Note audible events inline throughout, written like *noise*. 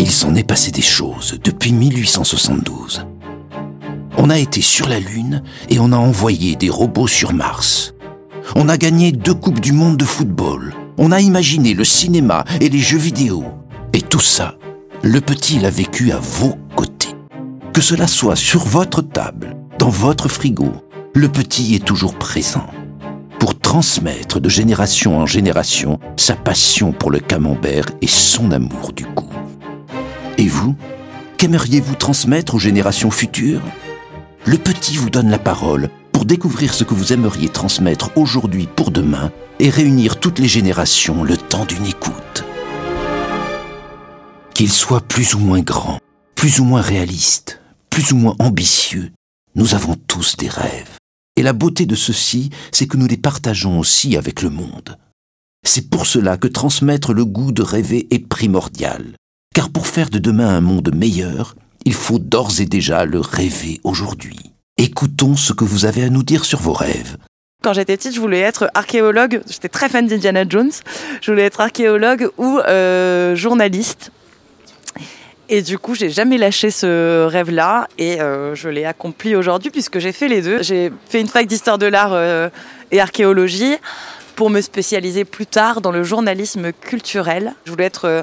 Il s'en est passé des choses depuis 1872. On a été sur la Lune et on a envoyé des robots sur Mars. On a gagné deux Coupes du Monde de football. On a imaginé le cinéma et les jeux vidéo. Et tout ça, le petit l'a vécu à vos côtés. Que cela soit sur votre table, dans votre frigo, le petit est toujours présent pour transmettre de génération en génération sa passion pour le camembert et son amour du goût. Et vous, qu'aimeriez-vous transmettre aux générations futures? Le petit vous donne la parole pour découvrir ce que vous aimeriez transmettre aujourd'hui pour demain et réunir toutes les générations le temps d'une écoute. Qu'il soit plus ou moins grand, plus ou moins réaliste, plus ou moins ambitieux, nous avons tous des rêves. Et la beauté de ceux-ci, c'est que nous les partageons aussi avec le monde. C'est pour cela que transmettre le goût de rêver est primordial. Car pour faire de demain un monde meilleur, il faut d'ores et déjà le rêver aujourd'hui. Écoutons ce que vous avez à nous dire sur vos rêves. Quand j'étais petite, je voulais être archéologue. J'étais très fan d'Indiana Jones. Je voulais être archéologue ou euh, journaliste. Et du coup, j'ai jamais lâché ce rêve-là et euh, je l'ai accompli aujourd'hui puisque j'ai fait les deux. J'ai fait une fac d'histoire de l'art euh, et archéologie pour me spécialiser plus tard dans le journalisme culturel. Je voulais être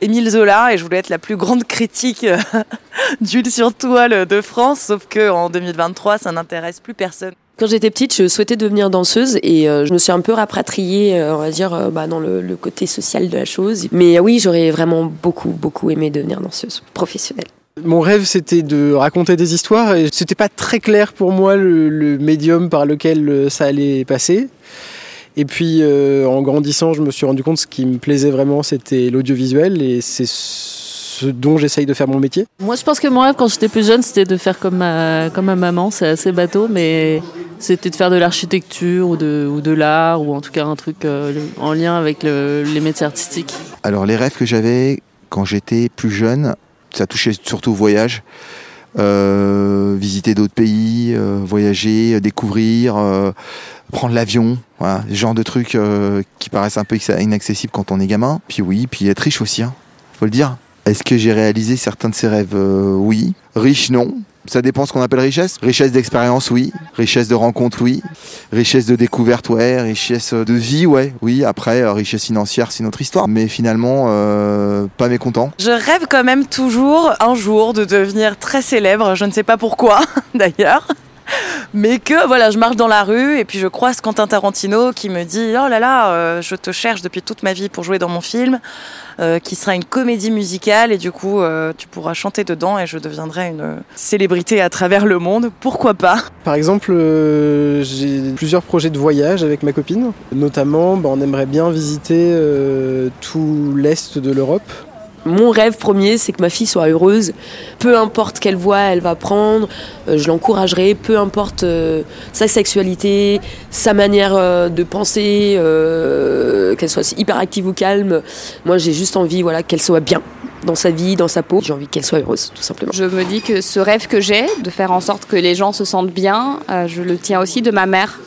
Émile Zola et je voulais être la plus grande critique *laughs* d'huile sur toile de France, sauf que en 2023, ça n'intéresse plus personne. Quand j'étais petite, je souhaitais devenir danseuse et euh, je me suis un peu rapatriée, euh, on va dire, euh, bah, dans le, le, côté social de la chose. Mais oui, j'aurais vraiment beaucoup, beaucoup aimé devenir danseuse professionnelle. Mon rêve, c'était de raconter des histoires et c'était pas très clair pour moi le, le, médium par lequel ça allait passer. Et puis, en grandissant, je me suis rendu compte que ce qui me plaisait vraiment, c'était l'audiovisuel et c'est ce dont j'essaye de faire mon métier. Moi, je pense que mon rêve, quand j'étais plus jeune, c'était de faire comme ma, comme ma maman. C'est assez bateau, mais c'était de faire de l'architecture ou de, ou de l'art, ou en tout cas un truc euh, en lien avec le, les métiers artistiques. Alors, les rêves que j'avais quand j'étais plus jeune, ça touchait surtout au voyage. Euh, visiter d'autres pays, euh, voyager, découvrir, euh, prendre l'avion, voilà, ce genre de trucs qui paraissent un peu inaccessibles quand on est gamin. Puis oui, puis être riche aussi, hein, faut le dire. Est-ce que j'ai réalisé certains de ces rêves? Oui. Riche, non. Ça dépend ce qu'on appelle richesse. Richesse d'expérience, oui. Richesse de rencontre, oui. Richesse de découverte, ouais. Richesse de vie, ouais. Oui. Après, euh, richesse financière, c'est notre histoire. Mais finalement, euh, pas mécontent. Je rêve quand même toujours un jour de devenir très célèbre. Je ne sais pas pourquoi, *laughs* d'ailleurs mais que voilà, je marche dans la rue et puis je croise Quentin Tarantino qui me dit oh là là, euh, je te cherche depuis toute ma vie pour jouer dans mon film, euh, qui sera une comédie musicale et du coup euh, tu pourras chanter dedans et je deviendrai une célébrité à travers le monde. Pourquoi pas? Par exemple, j'ai plusieurs projets de voyage avec ma copine. Notamment, bah, on aimerait bien visiter tout l'est de l'Europe. Mon rêve premier, c'est que ma fille soit heureuse, peu importe quelle voie elle va prendre, euh, je l'encouragerai, peu importe euh, sa sexualité, sa manière euh, de penser, qu'elle soit hyper active ou calme. Moi, j'ai juste envie voilà, qu'elle soit bien dans sa vie, dans sa peau. J'ai envie qu'elle soit heureuse, tout simplement. Je me dis que ce rêve que j'ai, de faire en sorte que les gens se sentent bien, je le tiens aussi de ma mère,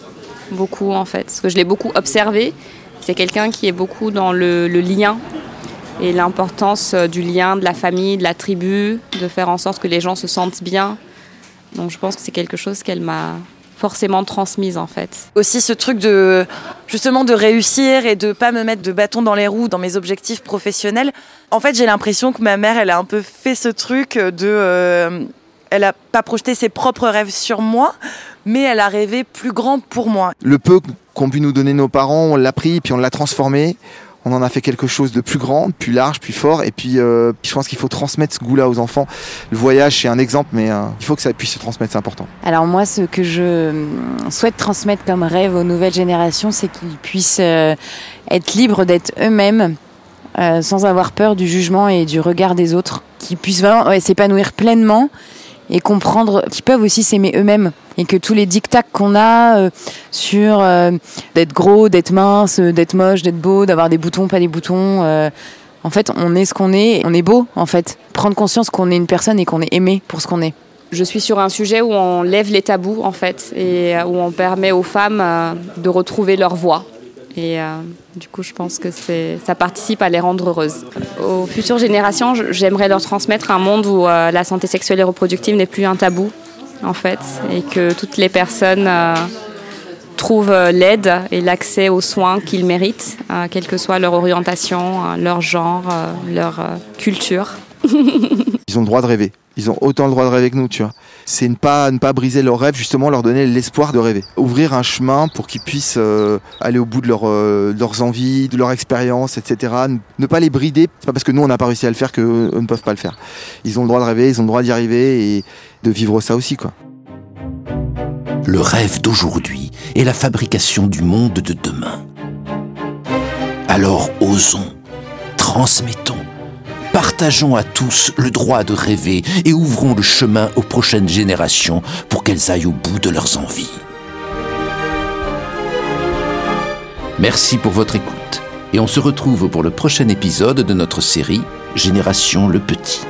beaucoup en fait, parce que je l'ai beaucoup observé. C'est quelqu'un qui est beaucoup dans le lien et l'importance euh, du lien, de la famille, de la tribu, de faire en sorte que les gens se sentent bien. Donc je pense que c'est quelque chose qu'elle m'a forcément transmise en fait. Aussi ce truc de justement de réussir et de pas me mettre de bâton dans les roues dans mes objectifs professionnels. En fait, j'ai l'impression que ma mère, elle a un peu fait ce truc de euh, elle a pas projeté ses propres rêves sur moi, mais elle a rêvé plus grand pour moi. Le peu qu'ont pu nous donner nos parents, on l'a pris puis on l'a transformé on en a fait quelque chose de plus grand, plus large, plus fort. Et puis, euh, je pense qu'il faut transmettre ce goût-là aux enfants. Le voyage, c'est un exemple, mais euh, il faut que ça puisse se transmettre, c'est important. Alors moi, ce que je souhaite transmettre comme rêve aux nouvelles générations, c'est qu'ils puissent euh, être libres d'être eux-mêmes, euh, sans avoir peur du jugement et du regard des autres, qu'ils puissent vraiment ouais, s'épanouir pleinement et comprendre qu'ils peuvent aussi s'aimer eux-mêmes et que tous les dictats qu'on a euh, sur euh, d'être gros, d'être mince, d'être moche, d'être beau, d'avoir des boutons, pas des boutons, euh, en fait, on est ce qu'on est, on est beau en fait. Prendre conscience qu'on est une personne et qu'on est aimé pour ce qu'on est. Je suis sur un sujet où on lève les tabous en fait et où on permet aux femmes de retrouver leur voix Et euh, du coup, je pense que ça participe à les rendre heureuses. Aux futures générations, j'aimerais leur transmettre un monde où euh, la santé sexuelle et reproductive n'est plus un tabou, en fait, et que toutes les personnes euh, trouvent l'aide et l'accès aux soins qu'ils méritent, quelle que soit leur orientation, leur genre, leur culture. *laughs* Ils ont le droit de rêver. Ils ont autant le droit de rêver que nous, tu vois. C'est ne pas, ne pas briser leurs rêves, justement, leur donner l'espoir de rêver. Ouvrir un chemin pour qu'ils puissent euh, aller au bout de, euh, leurs envies, de leur expérience, etc. Ne pas les brider, c'est pas parce que nous, on n'a pas réussi à le faire qu'eux ne peuvent pas le faire. Ils ont le droit de rêver, ils ont le droit d'y arriver et de vivre ça aussi, quoi. Le rêve d'aujourd'hui est la fabrication du monde de demain. Alors osons, transmettons Partageons à tous le droit de rêver et ouvrons le chemin aux prochaines générations pour qu'elles aillent au bout de leurs envies. Merci pour votre écoute et on se retrouve pour le prochain épisode de notre série Génération le Petit.